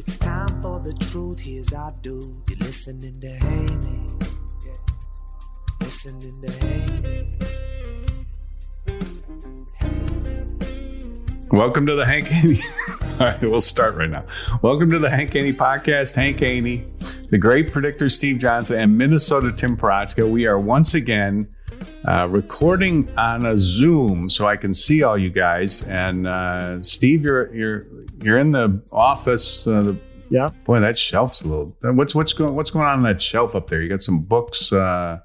It's time for the truth. Here's our dude. You're listening to Haney. Yeah. Listening to Haney. Welcome to the Hank Haney. All right, we'll start right now. Welcome to the Hank Haney Podcast. Hank Haney, the great predictor Steve Johnson, and Minnesota Tim Parochka. We are once again uh, recording on a Zoom so I can see all you guys. And uh, Steve, you're you're you're in the office. Uh, the, Yeah. boy, that shelf's a little. What's what's going what's going on on that shelf up there? You got some books. Uh,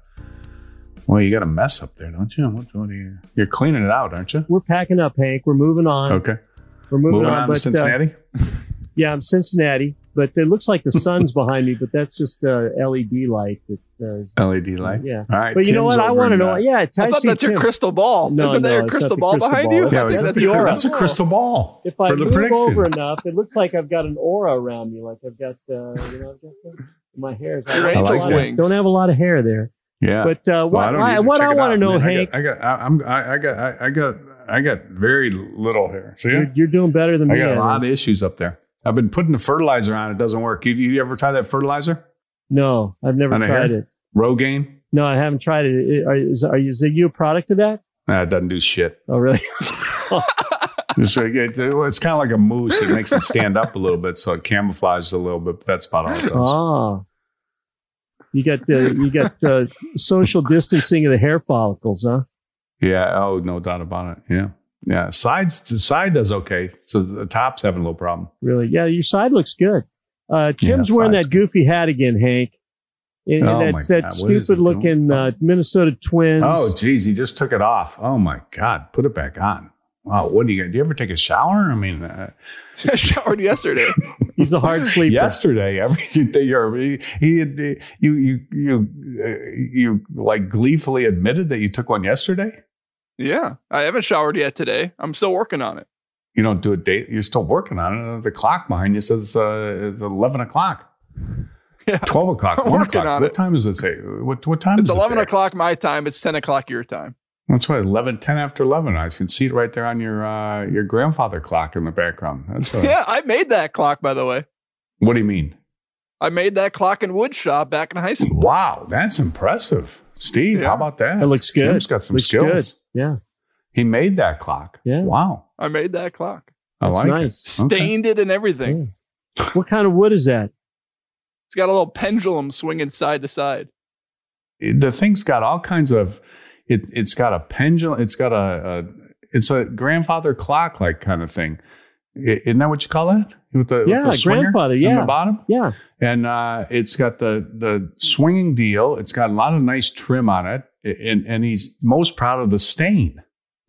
well, you got a mess up there, don't you? What, what are you? You're cleaning it out, aren't you? We're packing up, Hank. We're moving on. Okay. We're moving, Moving on. on but, to uh, Cincinnati. yeah, I'm Cincinnati, but it looks like the sun's behind me, but that's just a LED light that does. LED light. Yeah. All right. But you know what? I want to know. uh, Yeah, I Ty thought C. that's your crystal ball. No, Isn't no, that your crystal ball crystal behind ball. you? Yeah, I it's think the aura. That's a crystal ball If I move prediction. over enough, it looks like I've got an aura around me. Like I've got, uh, you know, I've got the, my hair. Your I don't angel's have a lot of- wings. Don't have a lot of hair there. Yeah. But uh, Well, what, I I, what I want to know, Hank, I got, I got, I'm, I, I got, I, I got, I got very little hair. See, you're, you're doing better than I me. got a I lot of issues up there. I've been putting the fertilizer on. It doesn't work. You, you ever try that fertilizer? No, I've never tried it. Rogaine? No, I haven't tried it. Are, is, are you, is you a product of that? Nah, it doesn't do shit. Oh, really? It's, like- it- it's kind of like a moose. It makes it stand up a little bit, so it camouflages a little bit. But that's about all it does. Ah, you got the you got uh, social distancing of the hair follicles, huh? Yeah. Oh, no doubt about it. Yeah. Yeah. Sides, the side does okay. So the top's having a little problem. Really? Yeah, your side looks good. Uh, Tim's Yeah, wearing that goofy hat again, Hank. And, Oh, and my that, God. that stupid looking uh, Minnesota Twins. Oh, geez, he just took it off. Oh my God, put it back on. Wow, what do you? Got? Do you ever take a shower? I mean, uh, I showered yesterday. He's a hard sleeper. yesterday, every you're, he, he you you you uh, you like gleefully admitted that you took one yesterday. Yeah, I haven't showered yet today. I'm still working on it. You don't do a date. You're still working on it. The clock behind you says uh, it's eleven o'clock, Yeah, twelve o'clock, I'm one working o'clock. on what it. time does it say? What what time it's is it? 11 there? o'clock my time. It's 10 o'clock your time. That's right, 11, 10 after eleven. I can see it right there on your uh, your grandfather clock in the background. That's right. Yeah, I made that clock by the way. What do you mean? I made that clock in wood shop back in high school. Wow, that's impressive. Steve, Yeah. how about that? That looks good. Tim's got some Looks skills. good. Yeah. He made that clock. Yeah. Wow. I made that clock. I That's like nice. it. Okay. Stained it and everything. What kind of wood is that? It's got a little pendulum swinging side to side. the thing's got all kinds of it, it's got a pendulum it's got a, a it's a grandfather clock like kind of thing isn't that what you call that with the, with Yeah, the swinger grandfather, on yeah. the bottom Yeah. and uh, it's got the the swinging deal it's got a lot of nice trim on it and and he's most proud of the stain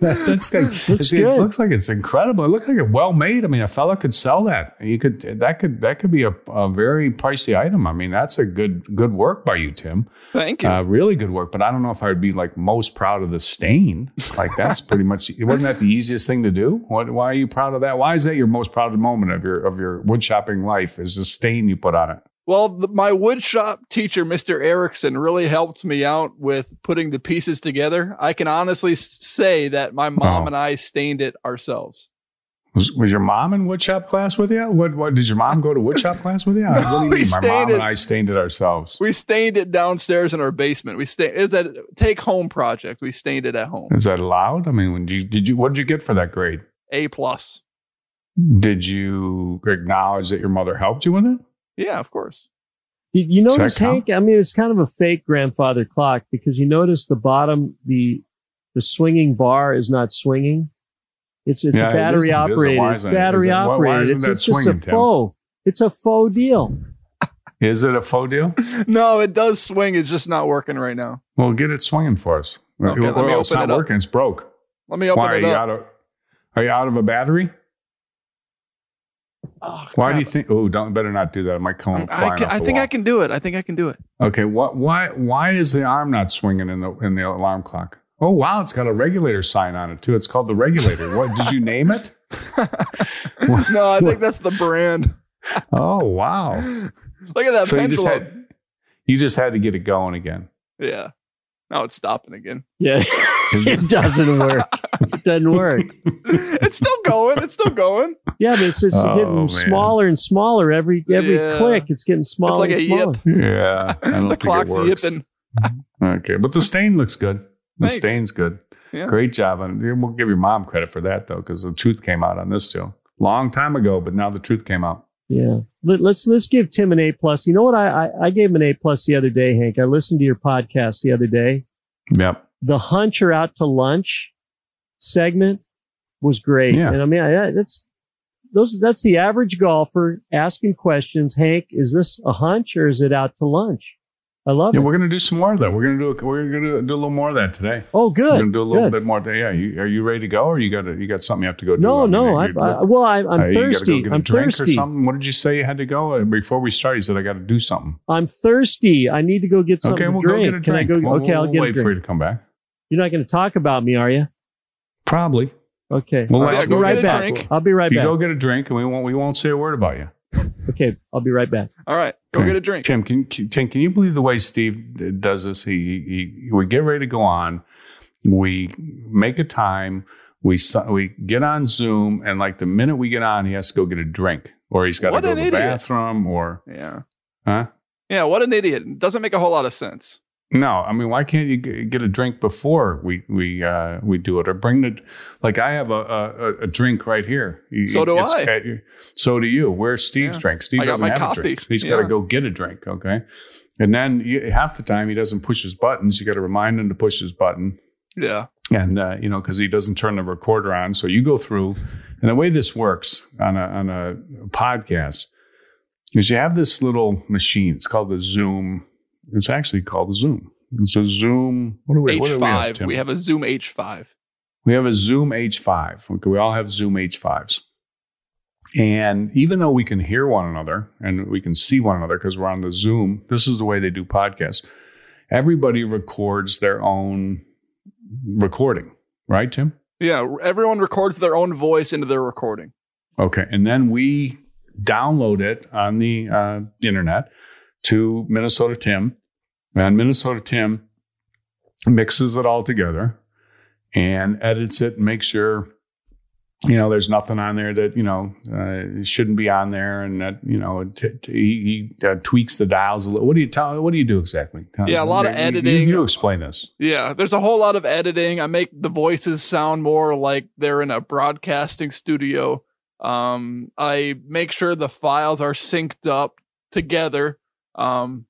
that, that's like, Looks it good. looks like it's incredible. It looks like it well made. I mean, a fella could sell that. You could that could that could be a, a very pricey item. I mean, that's a good good work by you, Tim. Thank you. Uh, really good work. But I don't know if I would be like most proud of the stain. Like that's pretty much wasn't that the easiest thing to do? What, why are you proud of that? Why is that your most proud moment of your of your wood shopping life? Is the stain you put on it? Well, the, my woodshop teacher, Mr. Erickson, really helped me out with putting the pieces together. I can honestly say that my mom Oh. and I stained it ourselves. Was, was your mom in woodshop class with you? What, what did your mom go to woodshop class with you? what do you mean? My mom it. and I stained it ourselves. We stained it downstairs in our basement. We stained it's a take home project. We stained it at home. Is that allowed? I mean, when you, did you what did you get for that grade? A plus. Did you acknowledge that your mother helped you with it? Yeah, of course. You, you Does that notice, count? Hank? I mean, it's kind of a fake grandfather clock because you notice the bottom, the the swinging bar is not swinging. It's it's Yeah, battery isn't, it? operated. Why It's isn't it? battery Is it- why- why operated. isn't it's that it's just swinging, a Tim? faux. It's a faux deal. Is it a faux deal? No, it does swing. It's just not working right now. Well, get it swinging for us. Okay, well, let me it's open not it up. working. It's broke. Let me open Why are it you up. out of? Are you out of a battery? Oh, Why do you think? Oh, don't better not do that. It might come I, flying can- off I think wall. I can do it. I think I can do it. Okay, what? Why? Why is the arm not swinging in the in the alarm clock? Oh wow, it's got a regulator sign on it too. It's called the regulator. what did you name it? no, I think that's the brand. Oh wow! Look at that so you just pendulum. had you just had to get it going again. yeah. Now it's stopping again. Yeah, it doesn't work. It doesn't work. it's still going. It's still going. Yeah, but it's just Oh, getting man. smaller and smaller every every Yeah. click. It's getting smaller. It's like and a yip. Yeah, the clock's yipping. Okay, but the stain looks good. The Thanks. stain's good. Yeah. Great job. And we'll give your mom credit for that though, because the truth came out on this too. Long time ago, but now the truth came out. Yeah. Let, let's let's give Tim an A plus. You know what? I, I I gave him an A plus the other day, Hank. I listened to your podcast the other day. Yep. The huncher out to lunch segment was great. Yeah. And I mean, I, that's those that's the average golfer asking questions. Hank, is this a hunch or is it out to lunch? I love Yeah, it. we're gonna do some more of that. We're gonna do a, we're gonna do a little more of that today. Oh, We're good. gonna do a little good. bit more. Today. Yeah, you, are you ready to go, or you got you got something you have to go do? No, mean, no. I, you- I, well, I, I'm uh, you go thirsty. get a I'm drink or thirsty. something. What did you say you had to go Uh, before we start? You said I got to do something. I'm thirsty. I need to go get something okay, we'll to drink. go get a Can I drink. go? We'll- okay, I'll we'll get wait a for you to come back. You're not going to talk about me, are you? Probably. Okay. Well, I'll let's be go right get a back. drink. I'll be right you back. You go get a drink, and we won't we won't say a word about you. okay, I'll be right back. All right. Go Okay. get a drink. Tim, can Tim, can you believe the way Steve does this? He, he, we get ready to go on, we make a time, we we get on Zoom, and like the minute we get on, he has to go get a drink, or he's got to go to the idiot. bathroom, or Yeah. huh? Yeah. What an idiot. Doesn't make a whole lot of sense. No, I mean, why can't you g- get a drink before we we uh, we do it, or bring the like? I have a a, a drink right here. You- So do I. at so do you. Where's Steve's Yeah. drink? Steve doesn't my have coffee. a drink. He's got to go get a drink. Okay, and then you, half the time he doesn't push his buttons. You got to remind him to push his button, Yeah. and uh, you know because he doesn't turn the recorder on. So you go through, and the way this works on a on a podcast is you have this little machine. It's called the Zoom. It's actually called Zoom. It's a Zoom. What do we? what do we have, H5. Tim? We have a Zoom H5. We have a Zoom H5. Okay, we all have Zoom H5s. And even though we can hear one another and we can see one another because we're on the Zoom, this is the way they do podcasts. Everybody records their own recording, right, Tim? Yeah. Everyone records their own voice into their recording. Okay. And then we download it on the uh, internet to Minnesota Tim. And Minnesota Tim mixes it all together and edits it and makes sure you know, there's nothing on there that you know uh, shouldn't be on there, and that you know t- t- he, he uh, tweaks the dials a little. What do you tell? What do you do exactly? Tell- Yeah, a lot of you- you- editing. You, explain this. Yeah, there's a whole lot of editing. I make the voices sound more like they're in a broadcasting studio. Um, I make sure the files are synced up together. Um,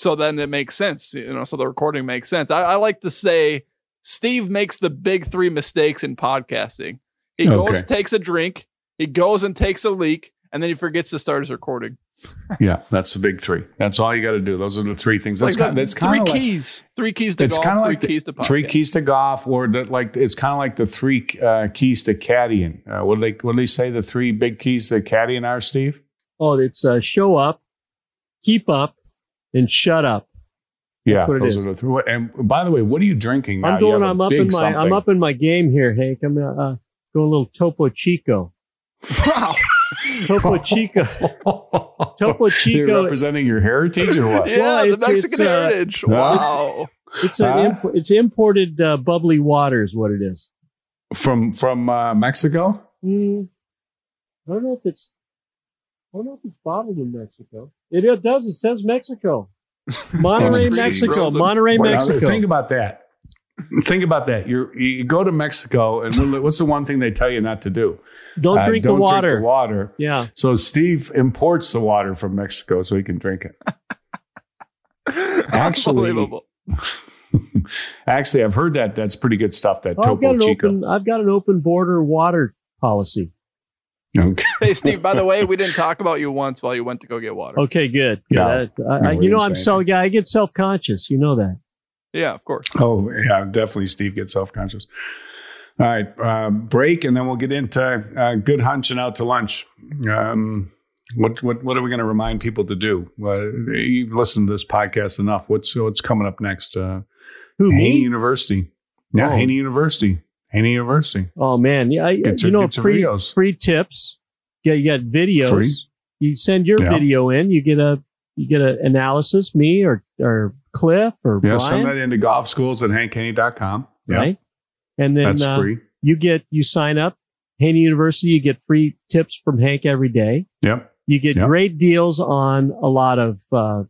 so then it makes sense, you know, so the recording makes sense. I, I like to say Steve makes the big three mistakes in podcasting. He goes, takes a drink, he goes and takes a leak, and then he forgets to start his recording. Yeah, that's the big three. That's all you got to do. Those are the three things. That's like kind. the That's three kind of like keys, three keys to it's golf, kind of three like the- keys to podcast. three keys to golf, or the, like it's kind of like the three uh, keys to caddying. Uh, what do they what do they say? The three big keys to caddying are, Steve. Oh, it's uh, show up, keep up, and shut up. Yeah, what it those is. are the three. And by the way, what are you drinking? now? I'm going. have a I'm up in my. I'm up in my game here, Hank. I'm uh, uh, going a little Topo Chico. Wow. Topo Chico. Topo You're Chico. representing your heritage or what? Yeah, Well, the Mexican it's, uh, heritage. Wow. It's an Huh? imp- it's imported uh, bubbly water is what it is. From from uh, Mexico. Mm, I don't know if it's. I don't know if it's bottled in Mexico. It, it does. It says Mexico. Monterrey, Mexico. frozen. Monterrey, Well, Mexico. Think about that. Think about that. You're, you go to Mexico, and what's the one thing they tell you not to do? don't Uh, drink don't the water. Drink the water. Yeah. So Steve imports the water from Mexico so he can drink it. Actually- Unbelievable. Actually, I've heard that that's pretty good stuff. That Oh, I've Topo Chico. open. I've got an open border water policy. Okay. Hey, Steve, by the way, we didn't talk about you once while you went to go get water. Okay, good. good. No. I, I, No, you know, I'm say so yeah. I get self conscious. You know that. Yeah, of course. Oh, yeah, definitely. Steve gets self conscious. All right, uh, break, and then we'll get into uh, good hunch and out to lunch. Um, what what what are we going to remind people to do? Uh, you've listened to this podcast enough. What's what's coming up next? Uh, Who Haney me? University. Yeah, Oh. Haney University. Haney University. Oh man, yeah. I, Get you know, your free videos. free tips. Yeah, you got videos. Free. You send your Yeah. video in. You get a you get an analysis. Me or or Cliff or Yeah, Brian, send that into golf schools at hankhaney.com. Yeah, right? And then that's uh, free. you get you sign up Haney University. You get free tips from Hank every day. Yep. You get Yep. great deals on a lot of uh,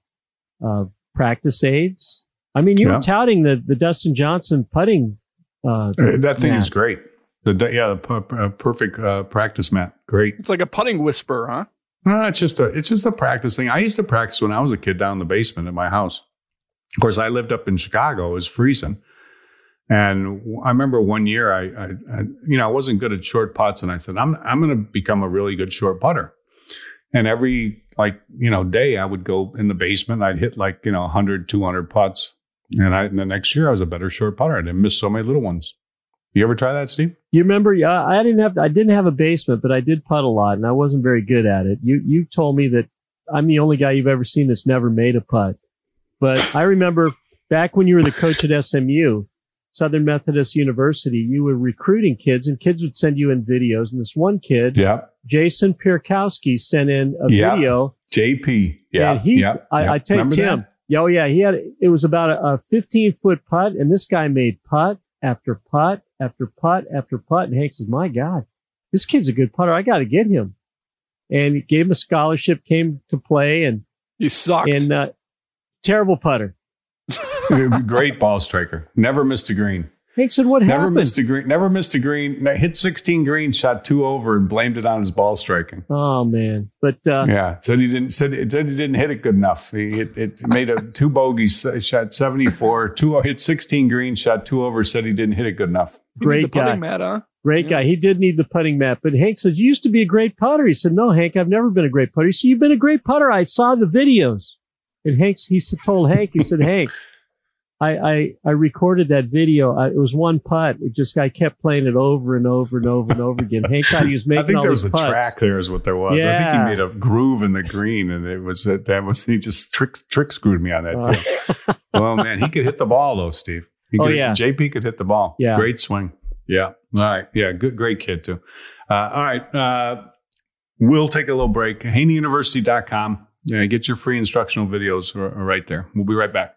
uh, practice aids. I mean, you Yeah. were touting the the Dustin Johnson putting. Uh, that thing mat. is great. The yeah, the p- uh, perfect uh, practice mat. Great. It's like a putting whisper, huh? No, it's just a it's just a practice thing. I used to practice when I was a kid down in the basement at my house. Of course, I lived up in Chicago. It was freezing, and I remember one year I, I, I you know I wasn't good at short putts, and I said I'm I'm going to become a really good short putter. And every like you know day I would go in the basement. I'd hit like you know 100, 200 putts, and I the next year I was a better short putter. I didn't miss so many little ones. You ever try that, Steve? You remember? Yeah, I didn't have I didn't have a basement, but I did putt a lot, and I wasn't very good at it. You you told me that I'm the only guy you've ever seen that's never made a putt. But I remember back when you were the coach at SMU, Southern Methodist University, you were recruiting kids, and kids would send you in videos. And this one kid, Yeah. Jason Pierkowski, sent in a Yeah. video. JP. Yeah. and he, yeah. I, yeah. I take Remember Tim. that? Yeah, oh yeah, he had it was about a, a 15 foot putt, and this guy made putt after putt after putt after putt. And Hank says, "My God, this kid's a good putter. I got to get him." And he gave him a scholarship, came to play, and he sucked. and uh, terrible putter. Great ball striker. Never missed a green. Hank said, "What happened? Never happened?" missed a green. Never missed a green. Hit 16 green, shot two over, and blamed it on his ball striking. oh man, but uh, Yeah, said he didn't. Said, said he didn't hit it good enough. He it, it made a two bogeys, uh, shot 74, two hit 16 green, shot two over. Said he didn't hit it good enough. You need great the guy. mat, huh? Great Yeah. guy. He did need the putting mat, but Hank says, You used to be a great putter. He said, No, Hank, I've never been a great putter. He said, You've been a great putter. I saw the videos. And Hank, he told Hank, he said, Hank, I, I, I recorded that video. I, it was one putt. It just, I kept playing it over and over and over and over again. Hank thought he was making I think all there was a putts. track. There is what there was. I think he made a groove in the green, and it was that was he just trick trick screwed me on that. Uh, well, man, he could hit the ball though, Steve. He Oh, yeah. JP could hit the ball. Yeah. great swing. Yeah. All right. Yeah, good, great kid too. Uh, all right. Uh, we'll take a little break. HaneyUniversity.com. Yeah, get your free instructional videos right there. We'll be right back.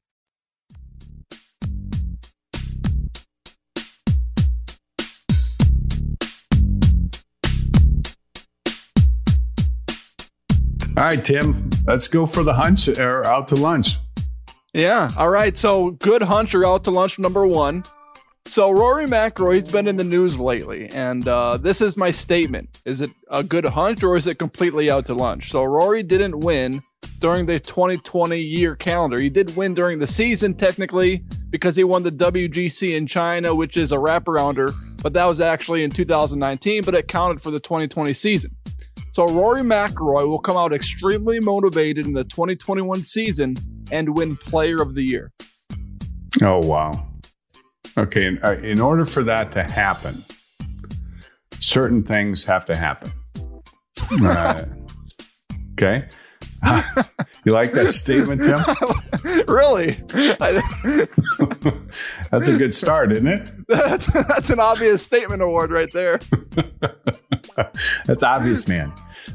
All right, Tim, let's go for the hunch or out to lunch. Yeah. All right. So good hunch or out to lunch number one. So Rory McIlroy's been in the news lately, and uh, this is my statement: Is it a good hunch or is it completely out to lunch? So Rory didn't win during the 2020 year calendar. He did win during the season technically because he won the WGC in China, which is a wraparounder, but that was actually in 2019, but it counted for the 2020 season. So Rory McIlroy will come out extremely motivated in the 2021 season and win Player of the Year. Oh wow. Okay, in, uh, in order for that to happen, certain things have to happen. Uh, okay. you like that statement, Tim? really? that's a good start, isn't it? That's, that's an obvious statement award right there. that's obvious, man.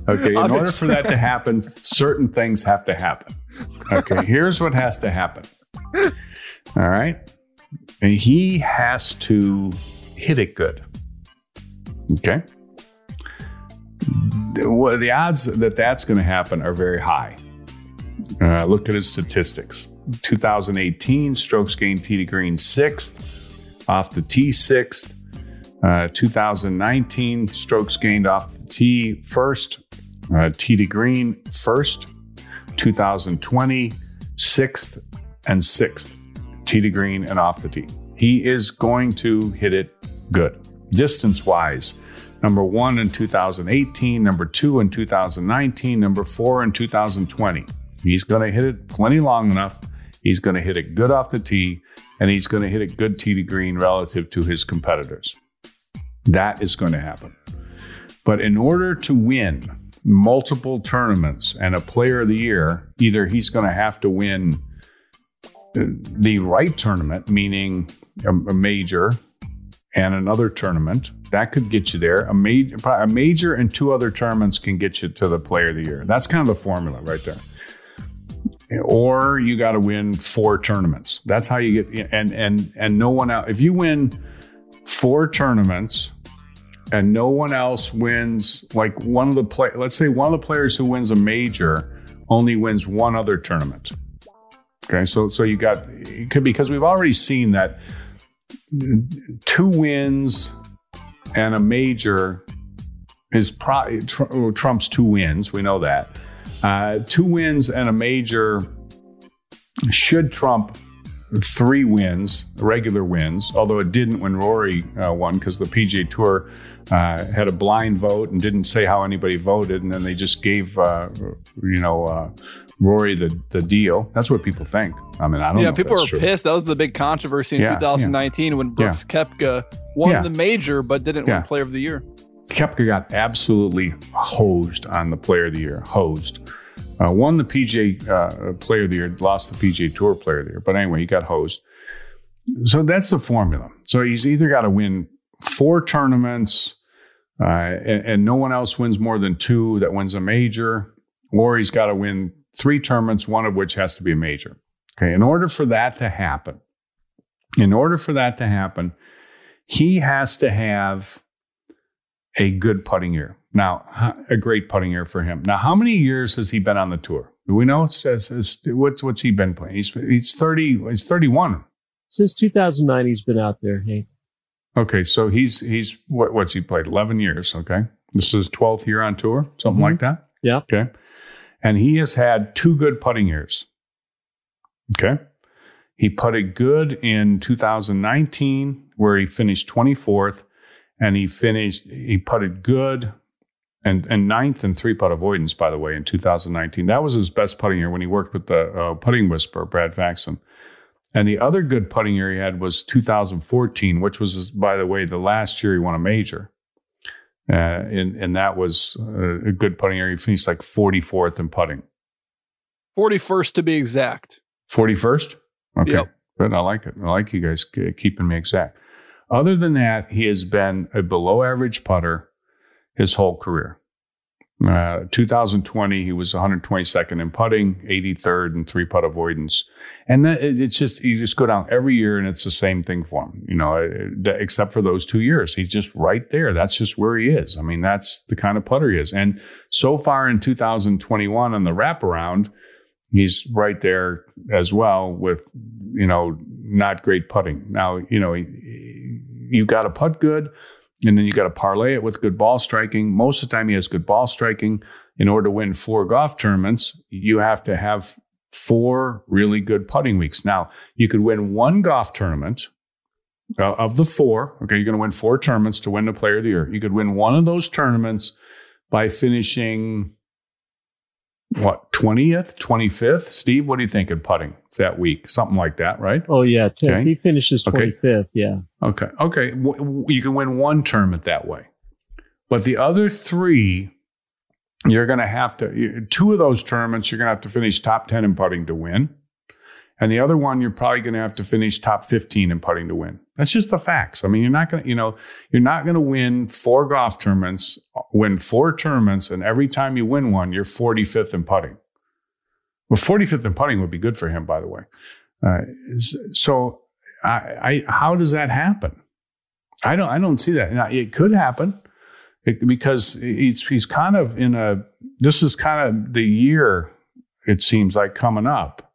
Okay, in Obvious order for that to happen, certain things have to happen. Okay, here's what has to happen. All right. And he has to hit it good. Okay. The, well, the odds that that's going to happen are very high. Uh, look at his statistics 2018, strokes gained tee to green sixth, off the tee sixth. Uh, 2019, strokes gained off the tee first, uh, tee to green first. 2020, sixth and sixth, tee to green and off the tee. He is going to hit it good. Distance wise, number one in 2018, number two in 2019, number four in 2020. He's going to hit it plenty long enough. He's going to hit it good off the tee, and he's going to hit it good tee to green relative to his competitors. That is going to happen. But in order to win multiple tournaments and a player of the year, either he's going to have to win uh, the right tournament, meaning a, a major, and another tournament. That could get you there. A, major, a major and two other tournaments can get you to the player of the year. That's kind of the formula right there. Or you got to win four tournaments. That's how you get and and and no one else. If you win four tournaments and no one else wins, like one of the play, let's say one of the players who wins a major only wins one other tournament. Okay, so so you got could because we've already seen that two wins and a major is pro- tr- trumps two wins. We know that. Uh, two wins and a major should trump three wins, regular wins, although it didn't when Rory uh, won because the PGA Tour uh, had a blind vote and didn't say how anybody voted, and then they just gave, uh, you know, uh, Rory the, the deal. That's what people think. I mean, I don't yeah, know. people are true. pissed. That was the big controversy in Yeah, 2019 when Brooks Koepka won Yeah. the major but didn't Yeah. win Player of the Year. Koepka got absolutely hosed on the Player of the Year. Hosed. Uh, won the PGA uh, Player of the Year, lost the PGA Tour Player of the Year. But anyway, he got hosed. So that's the formula. So he's either got to win four tournaments, uh, and, and no one else wins more than two that wins a major, or he's got to win three tournaments, one of which has to be a major. Okay. In order for that to happen, in order for that to happen, he has to have a good putting year. Now, a great putting year for him. Now, how many years has he been on the tour? Do we know? Says says- what's what's he been playing? He's he's thirty. He's thirty one. Since 2009, he's been out there. Hey, Okay, so he's he's what, what's he played? Eleven years. Okay, this is his twelfth year on tour, something like mm-hmm. that. Yeah. Okay, and he has had two good putting years. Okay, he putted good in 2019, where he finished 24th, and he finished he putted good and and ninth in three putt avoidance. By the way, in 2019, that was his best putting year when he worked with the uh, putting whisperer Brad Faxon. And the other good putting year he had was 2014, which was, by the way, the last year he won a major. Uh, and, and that was uh, a good putting year. He finished like 44th in putting. 41st to be exact. 41st? Okay. Yep. Good. I like it. I like you guys keeping me exact. Other than that, he has been a below average putter his whole career. Uh, 2020, he was 122nd in putting, 83rd in three putt avoidance. And it- it's just, you just go down every year and it's the same thing for him, you know, uh, except for those two years. He's just right there. That's just where he is. I mean, that's the kind of putter he is. And so far in 2021 on the wraparound, he's right there as well with, you know, not great putting. Now, you know, you got to putt good and then you got to parlay it with good ball striking. Most of the time, he has good ball striking. In order to win four golf tournaments, you have to have four really good putting weeks. Now, you could win one golf tournament uh, of the four. Okay, you're going to win four tournaments to win the Player of the Year. You could win one of those tournaments by finishing what twentieth, twenty fifth. Steve, what do you think in putting that week? Something like that, right? oh yeah, Okay. he finishes Okay. 25th. Yeah, Okay. Okay. W- you can win one tournament that way. But the other three, you're going to have to, two of those tournaments, you're going to have to finish top 10 in putting to win. And the other one, you're probably going to have to finish top 15 in putting to win. That's just the facts. I mean, you're not going to, you know, you're not going to win four golf tournaments, win four tournaments, and every time you win one, you're 45th in putting. Well, 45th in putting would be good for him, by the way. Uh, so, I, I, how does that happen? I don't, I don't see that. Now, it could happen it- because he's, he's kind of in a. This is kind of the year it seems like coming up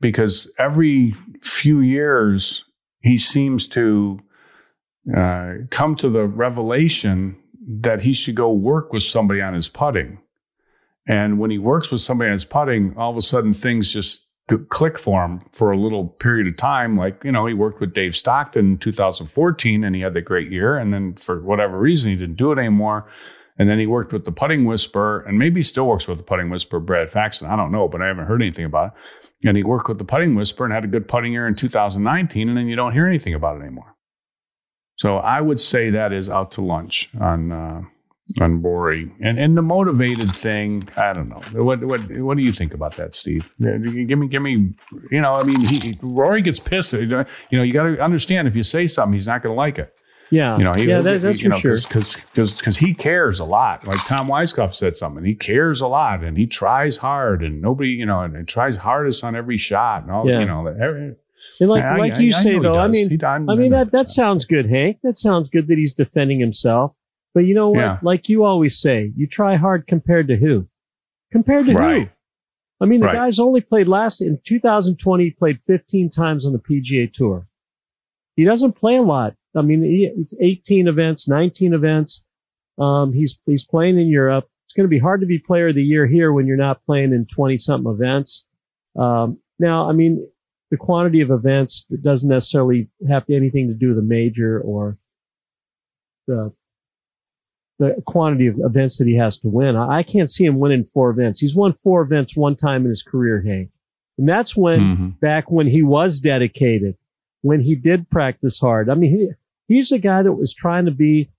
because every few years he seems to uh, come to the revelation that he should go work with somebody on his putting. And when he works with somebody on his putting, all of a sudden things just click for him for a little period of time. Like, you know, he worked with Dave Stockton in 2014 and he had the great year. And then for whatever reason, he didn't do it anymore. And then he worked with the putting whisperer and maybe still works with the putting whisperer, Brad Faxon. I don't know, but I haven't heard anything about it. And he worked with the putting whisperer and had a good putting year in 2019. And then you don't hear anything about it anymore. So I would say that is out to lunch on, uh, on Rory and and the motivated thing. I don't know. What what what do you think about that, Steve? Give me give me. You know, I mean, he, Rory gets pissed. You know, you got to understand if you say something, he's not going to like it. Yeah, you know, he, yeah, that, that's you know, for sure. Because because he cares a lot. Like Tom Weiskopf said something. He cares a lot, and he tries hard, and nobody, you know, and, and tries hardest on every shot, and all. Yeah. You know, every, And like I- like I- you I say though, I mean, He- I'm- mean I that that sounds good, Hank. That sounds good that he's defending himself. But you know what? Yeah. Like you always say, you try hard compared to who? Compared to Right. who? I mean, the Right. guy's only played last in 2020. He played 15 times on the PGA Tour. He doesn't play a lot. I mean, he, it's 18 events, 19 events. Um, he's he's playing in Europe. It's going to be hard to be Player of the Year here when you're not playing in 20 something events. Um, now, I mean, the quantity of events doesn't necessarily have anything to do with a major or the the quantity of events that he has to win. I, I can't see him winning four events. He's won four events one time in his career, Hank. And that's when, Mhm. back when he was dedicated, when he did practice hard. I mean, he, he's a guy that was trying to be,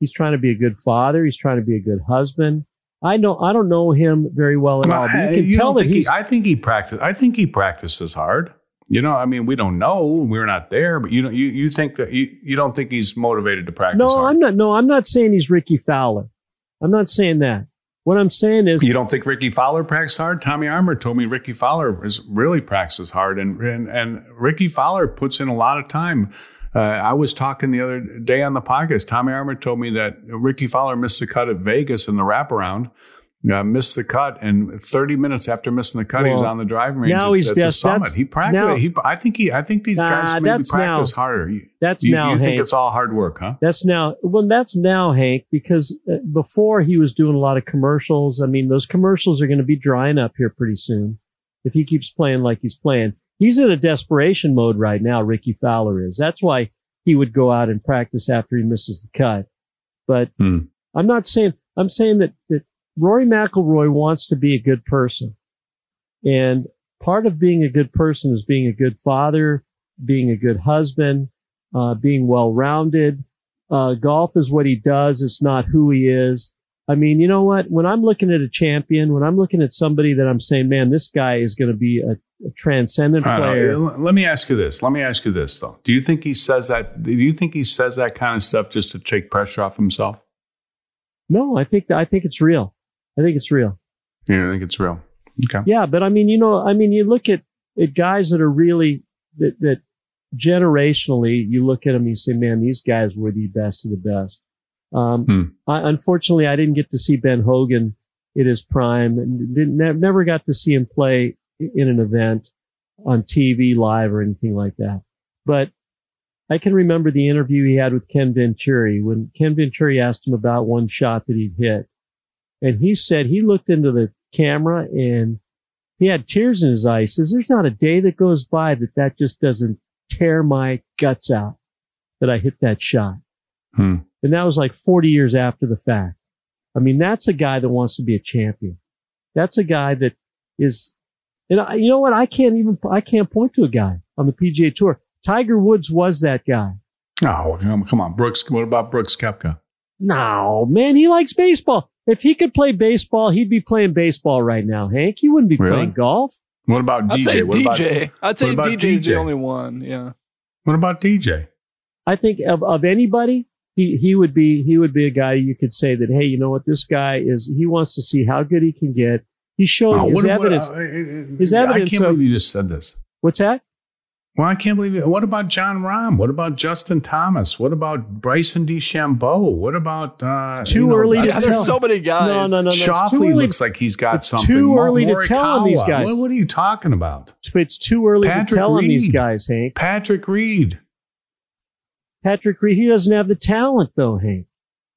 he's trying to be a good father. He's trying to be a good husband. I know, I don't know him very well at all, but you can you tell that think he- he's, I think he practices. I think he practices hard. You know, I mean, we don't know. We're not there, but you don't. You, you think that you, you don't think he's motivated to practice no, hard. I'm not, no, I'm not saying he's Rickie Fowler. I'm not saying that. What I'm saying is, You don't think Rickie Fowler practices hard? Tommy Armour told me Rickie Fowler really practices hard, and and, and Rickie Fowler puts in a lot of time. Uh, I was talking the other day on the podcast. Tommy Armour told me that Ricky Fowler missed the cut at Vegas in the wraparound. Uh, missed the cut, and 30 minutes after missing the cut, he was on the driving range now at, he's at the summit. He practiced. he, I think he. I think these guys Nah, maybe practice now- harder. You, that's you, now, you think it's all hard work, huh? That's now, well, that's now, Hank, because uh, before he was doing a lot of commercials. I mean, those commercials are going to be drying up here pretty soon if he keeps playing like he's playing. He's in a desperation mode right now, Rickie Fowler is. That's why he would go out and practice after he misses the cut. But Hmm. I'm not saying, I'm saying that, that Rory McIlroy wants to be a good person. And part of being a good person is being a good father, being a good husband, uh, being well rounded. Uh, golf is what he does. It's not who he is. I mean, you know what? When I'm looking at a champion, when I'm looking at somebody that I'm saying, man, this guy is going to be a, a transcendent player. Let me ask you this. Let me ask you this though. Do you think he says that? Do you think he says that kind of stuff just to take pressure off himself? No, I think I think it's real. I think it's real. Yeah, I think it's real? Okay. Yeah, but I mean, you know, I mean, you look at, at guys that are really that that generationally, you look at them, you say, man, these guys were the best of the best. Um, Hmm. I, unfortunately, I didn't get to see Ben Hogan in his prime, and didn't, ne- never got to see him play in an event on TV live or anything like that. But I can remember the interview he had with Ken Venturi when Ken Venturi asked him about one shot that he'd hit. And he said he looked into the camera and he had tears in his eyes. He says, there's not a day that goes by that that just doesn't tear my guts out that I hit that shot. Hmm. And that was like 40 years after the fact. I mean, that's a guy that wants to be a champion. That's a guy that is, and I, you know what? I can't even, I can't point to a guy on the PGA tour. Tiger Woods was that guy. Oh, come come on, Brooks. What about Brooks Koepka? No, man, he likes baseball. If he could play baseball, he'd be playing baseball right now, Hank. He wouldn't be Really? playing golf. What about I'd DJ? say what about DJ. I'd say what about DJ is the only one. Yeah. what about DJ? I think of, of anybody, he, he would be, he would be a guy you could say that, hey, you know what? This guy is, he wants to see how good he can get. He's showing Oh, his what- what- evidence. uh, uh, his I evidence can't of- believe you just said this. What's that? Well, I can't believe it. What about Jon Rahm? What about Justin Thomas? What about Bryson DeChambeau? What about uh, Too you know, early to Yeah, tell. there's so many guys. No, no, no, no. Schauffele early- looks like he's got it's something. too Mo- early to tell on these guys. What, what are you talking about? It's too early to Patrick tell on these Reed. guys, Hank. Patrick Reed. Patrick Reed, he doesn't have the talent though, Hank.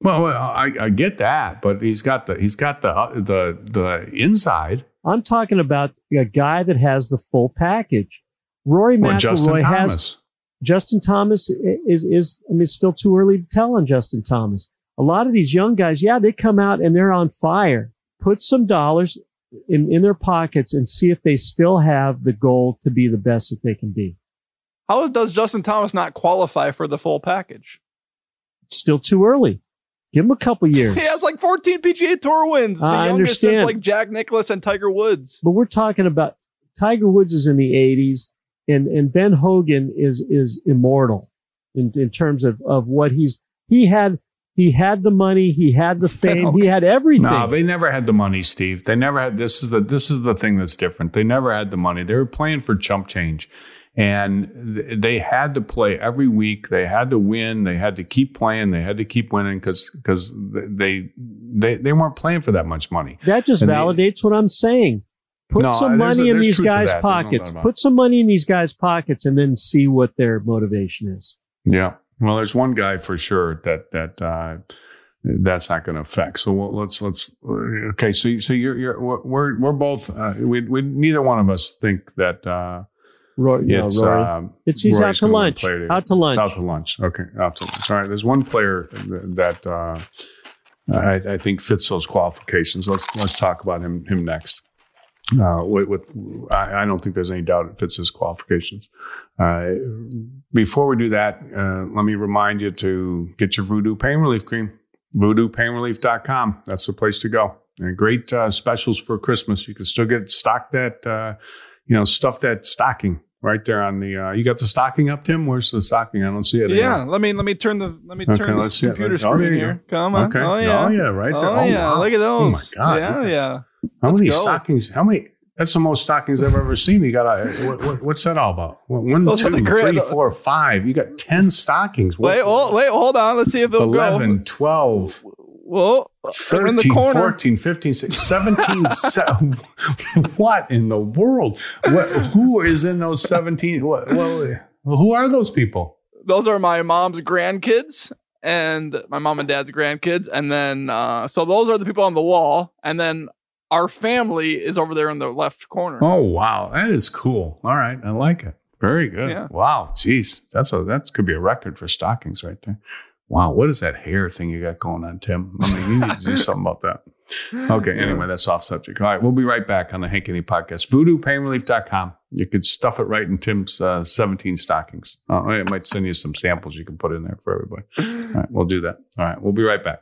Well, well, I, I get that, but he's got the he's got the uh, the the inside. I'm talking about a guy that has the full package. Rory Or Justin McIlroy has Thomas. Justin Thomas is is I mean it's still too early to tell on Justin Thomas. A lot of these young guys, yeah, they come out and they're on fire. Put some dollars in, in their pockets and see if they still have the goal to be the best that they can be. How does Justin Thomas not qualify for the full package? It's still too early. Give him a couple years. He has like 14 PGA Tour wins. The I youngest since understand. like Jack Nicklaus and Tiger Woods. But we're talking about Tiger Woods is in the 80s, and and Ben Hogan is is immortal in in terms of of what he's he had he had the money, he had the fame, he had everything. No, they never had the money, Steve. They never had. This is the this is the thing that's different. They never had the money. They were playing for chump change, and th- they had to play every week. They had to win. They had to keep playing. They had to keep winning because because they they they weren't playing for that much money. that just And they- validates what I'm saying. Put No, some money a- in these guys'. There's no pockets. Put some money in these guys' pockets, and then see what their motivation is. Yeah. Well, there's one guy for sure that that uh, that's not going to affect. So well, let's let's okay. So so you're you're we're we're both uh, we we neither one of us think that uh, Roy, it's Rory. um, It's he's out Rory's to lunch. Out to lunch. Out to lunch. Okay, out to lunch. All right. There's one player that uh, I, I think fits those qualifications. Let's let's talk about him him next. Uh, with, with I, I don't think there's any doubt it fits his qualifications. Uh, before we do that, uh, let me remind you to get your Voodoo Pain Relief Cream. VoodooPainRelief.com. That's the place to go. And great uh, specials for Christmas. You can still get stock that, uh, you know, stuff that stocking right there on the. Uh, you got the stocking up, Tim? Where's the stocking? I don't see it. Yeah, anymore. let me let me turn the let me turn let's this it. computer Oh, screen there here. Come on. Okay. Oh yeah. Oh, yeah, right there. Oh, Oh, yeah. wow. Look at those. Oh, my. God. Yeah, yeah. How Let's many go. stockings? How many? That's the most stockings I've ever seen. You got a what, what, what's that all about? One, Those two, are the great- three, four, five. You got ten stockings. What- Wait, oh, wait, hold on. Let's see if it'll 11, 12, go. Whoa, they're in the corner. 14, 15, 16, 17. se- what in the world? What, who is in those 17? What, well, who are those people? Those are my mom's grandkids and my mom and dad's grandkids, and then uh, so those are the people on the wall, and then our family is over there in the left corner. Oh, wow. That is cool. All right. I like it. Very good. Yeah. Wow. Jeez. That's a, that could be a record for stockings right there. Wow. What is that hair thing you got going on, Tim? I mean, you need to do something about that. Okay. Anyway, that's off subject. All right. We'll be right back on the Hank Haney podcast. VoodooPainRelief.com. You could stuff it right in Tim's uh, 17 stockings. Uh, I might send you some samples you can put in there for everybody. All right. We'll do that. All right. We'll be right back.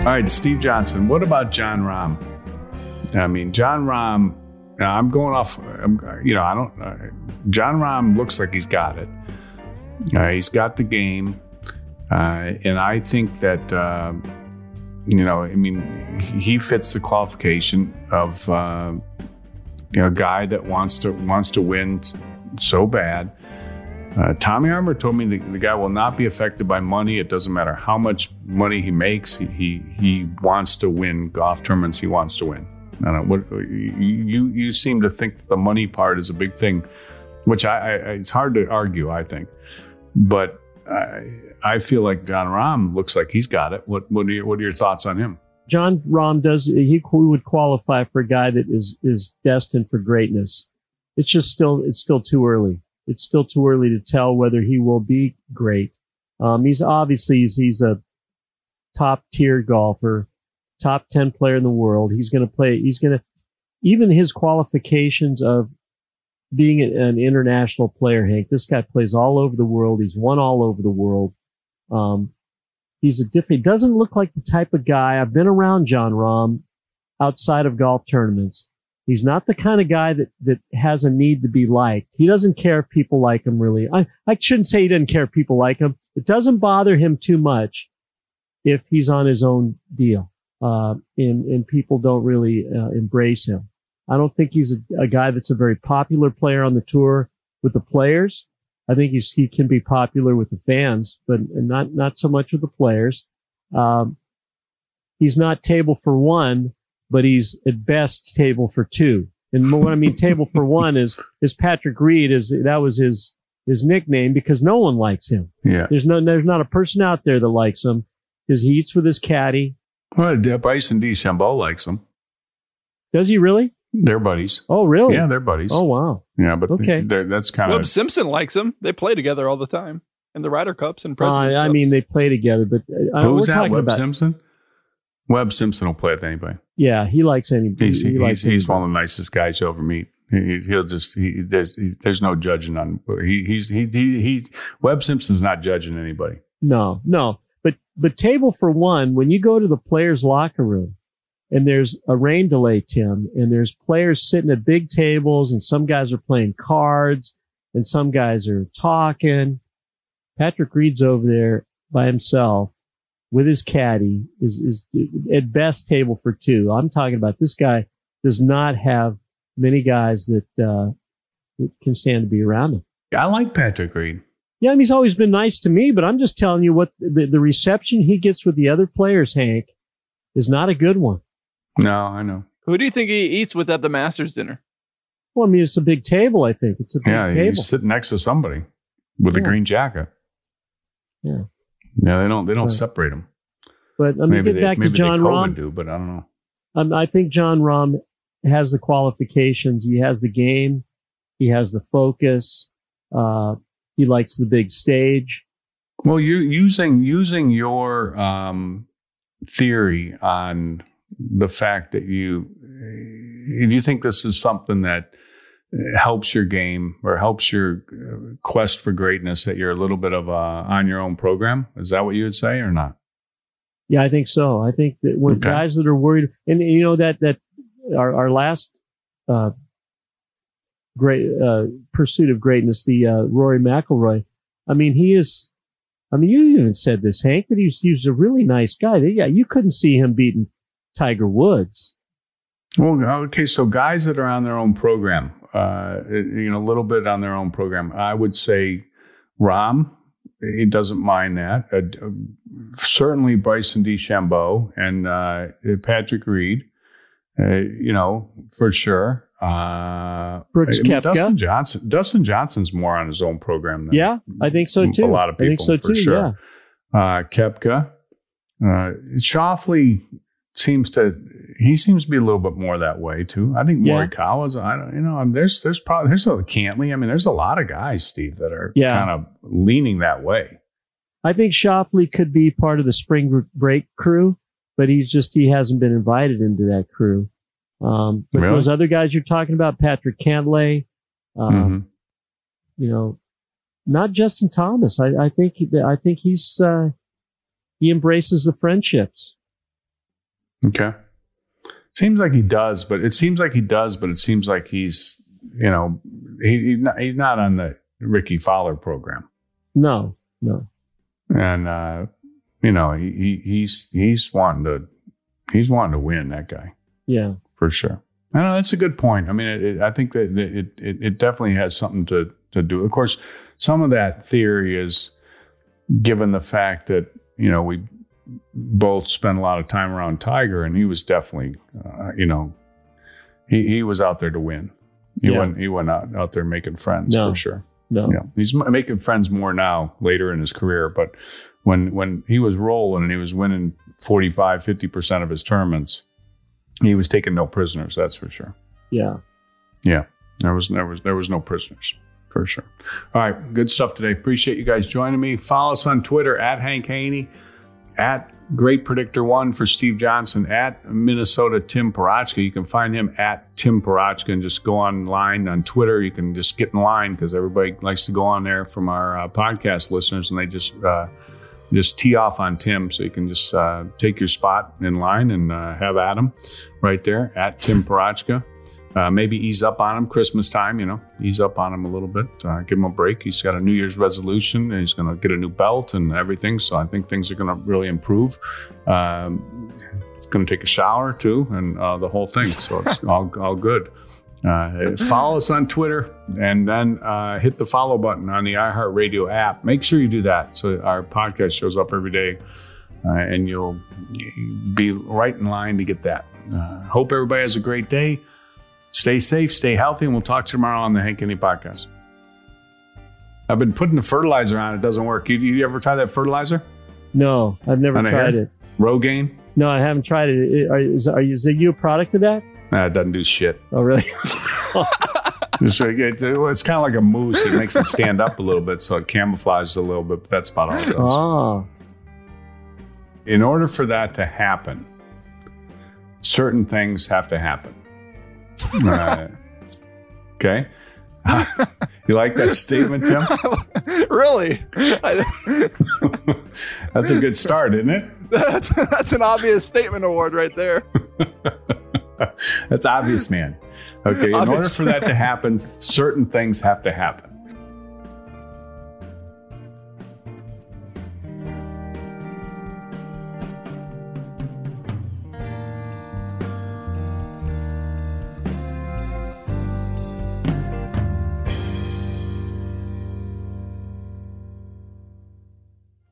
All right, Steve Johnson. What about Jon Rahm? I mean, Jon Rahm. I'm going off. I'm, you know, I don't. Uh, Jon Rahm looks like he's got it. Uh, he's got the game, uh, and I think that uh, you know. I mean, he fits the qualification of uh, you know a guy that wants to wants to win so bad. Uh, Tommy Armour told me the, the, guy will not be affected by money. It doesn't matter how much money he makes. He he, he wants to win golf tournaments. He wants to win. I don't know, what you you seem to think the money part is a big thing, which I, I it's hard to argue. I think, but I, I feel like Jon Rahm looks like he's got it. What what are your, what are your thoughts on him? Jon Rahm does he would qualify for a guy that is is destined for greatness. It's just still it's still too early it's still too early to tell whether he will be great. Um, he's obviously he's, he's a top tier golfer, top 10 player in the world. He's going to play, he's going to, even his qualifications of being an international player, Hank, this guy plays all over the world. He's won all over the world. Um, he's a different, he doesn't look like the type of guy. I've been around Jon Rahm outside of golf tournaments. He's not the kind of guy that, that has a need to be liked. He doesn't care if people like him really. I, I shouldn't say he doesn't care if people like him. It doesn't bother him too much if he's on his own deal. Uh, and, and people don't really uh, embrace him. I don't think he's a, a, guy that's a very popular player on the tour with the players. I think he's, he can be popular with the fans, but not, not so much with the players. Um, he's not table for one, but he's at best table for two. And what I mean table for one is is Patrick Reed is that was his his nickname because no one likes him. Yeah. There's no there's not a person out there that likes him because he eats with his caddy. Well, Bryson DeChambeau likes him. Does he really? They're buddies. Oh, really? Yeah, they're buddies. Oh, wow. Yeah, but okay, that's kind of Webb Simpson likes him. They play together all the time in the Ryder Cups and Presidents uh, I Cups. mean, they play together, but uh, who's we're that? talking Webb about Simpson. Webb Simpson will play with anybody. Yeah, he likes anybody. He's, he he's, likes he's anybody. one of the nicest guys you ever meet. He, will just he, there's he, there's no judging on he, he's he, he he's Webb Simpson's not judging anybody. No, no. But but table for one, when you go to the players' locker room and there's a rain delay, Tim, and there's players sitting at big tables and some guys are playing cards and some guys are talking. Patrick Reed's over there by himself with his caddy is, is at best table for two. I'm talking about this guy does not have many guys that, uh, that can stand to be around him. I like Patrick Reed. Yeah, I mean, he's always been nice to me, but I'm just telling you what the, the reception he gets with the other players, Hank, is not a good one. No, I know. Who do you think he eats with at the Masters dinner? Well, I mean, it's a big table. I think it's a big yeah, table. he's sitting next to somebody with a green jacket. Yeah. Yeah, they don't they don't Right. separate them. But let me maybe get they, back to maybe Jon they Rahm. do, but I don't know. Um, I think Jon Rahm has the qualifications. He has the game. He has the focus. Uh, he likes the big stage. Well, you using using your um, theory on the fact that you do you think this is something that helps your game or helps your uh, quest for greatness that you're a little bit of a on your own program? Is that what you would say or not? Yeah, I think so. I think that when Okay. guys that are worried, and you know that that our our last uh, great uh, pursuit of greatness, the uh, Rory McIlroy. I mean, he is. I mean, you even said this, Hank, that he was, he was a really nice guy. Yeah, you couldn't see him beating Tiger Woods. Well, okay, so guys that are on their own program, uh, you know, a little bit on their own program, I would say Rahm, he doesn't mind that. Uh, uh, certainly Bryson DeChambeau and uh, Patrick Reed, uh, you know, for sure. Uh, Brooks I mean, Koepka. Dustin Johnson. Dustin Johnson's more on his own program than Yeah, I think so too. a lot of people I think so for too. sure. Uh, Koepka, uh, Schauffele. seems to he seems to be a little bit more that way too. I think Yeah. Morikawa's. I don't. You know, there's there's probably there's a Cantlay. I mean, there's a lot of guys, Steve, that are Yeah. kind of leaning that way. I think Schauffele could be part of the spring break crew, but he's just he hasn't been invited into that crew. Um, but Really? those other guys you're talking about, Patrick Cantlay, um, Mhm. you know, not Justin Thomas. I, I think I think he's uh, he embraces the friendships. Okay. Seems like he does, but it seems like he does, but it seems like he's you know he, he's not he's not on the Rickie Fowler program. No, no. and uh, you know he, he he's he's wanting to he's wanting to win that guy Yeah. for sure. I know that's a good point. I mean, it, it, I think that it, it it definitely has something to to do. Of course, some of that theory is given the fact that you know we both spent a lot of time around Tiger, and he was definitely uh, you know he he was out there to win. He Yeah. wasn't he wasn't out, out there making friends No. for sure. No. Yeah, he's making friends more now later in his career, but when when he was rolling and he was winning 45 50% of his tournaments, he was taking no prisoners, that's for sure. Yeah. Yeah. There was there was there was no prisoners for sure. All right, good stuff today. Appreciate you guys joining me. Follow us on Twitter at Hank Haney, at Great Predictor One for Steve Johnson, at Minnesota Tim Parochka. You can find him at Tim Parochka and just go online on Twitter. You can just get in line because everybody likes to go on there from our uh, podcast listeners, and they just uh, just tee off on Tim. So you can just uh, take your spot in line and uh, have Adam right there at Tim Parochka. Uh, maybe ease up on him Christmas time, you know, ease up on him a little bit, uh, give him a break. He's got a New Year's resolution and he's going to get a new belt and everything. So I think things are going to really improve. Um, it's going to take a shower too and uh, the whole thing. So it's all, all good. Uh, follow us on Twitter and then uh, hit the follow button on the iHeartRadio app. Make sure you do that so our podcast shows up every day uh, and you'll be right in line to get that. Uh, hope everybody has a great day. Stay safe, stay healthy, and we'll talk to you tomorrow on the Hank Haney podcast. I've been putting the fertilizer on; it doesn't work. You, you ever try that fertilizer? No, I've never On tried it. Rogaine? No, I haven't tried it. Are, is, are you, is you a product of that? Nah, it doesn't do shit. Oh, really? It's, like- it- it's kind of like a moose. It makes it stand up a little bit, so it camouflages a little bit. But that's about all it does. oh, In order for that to happen, certain things have to happen. Okay. you like that statement, Tim? really? That's a good start, isn't it? that's, that's an obvious statement award right there. That's obvious, man. Okay, in order for that to happen, certain things have to happen.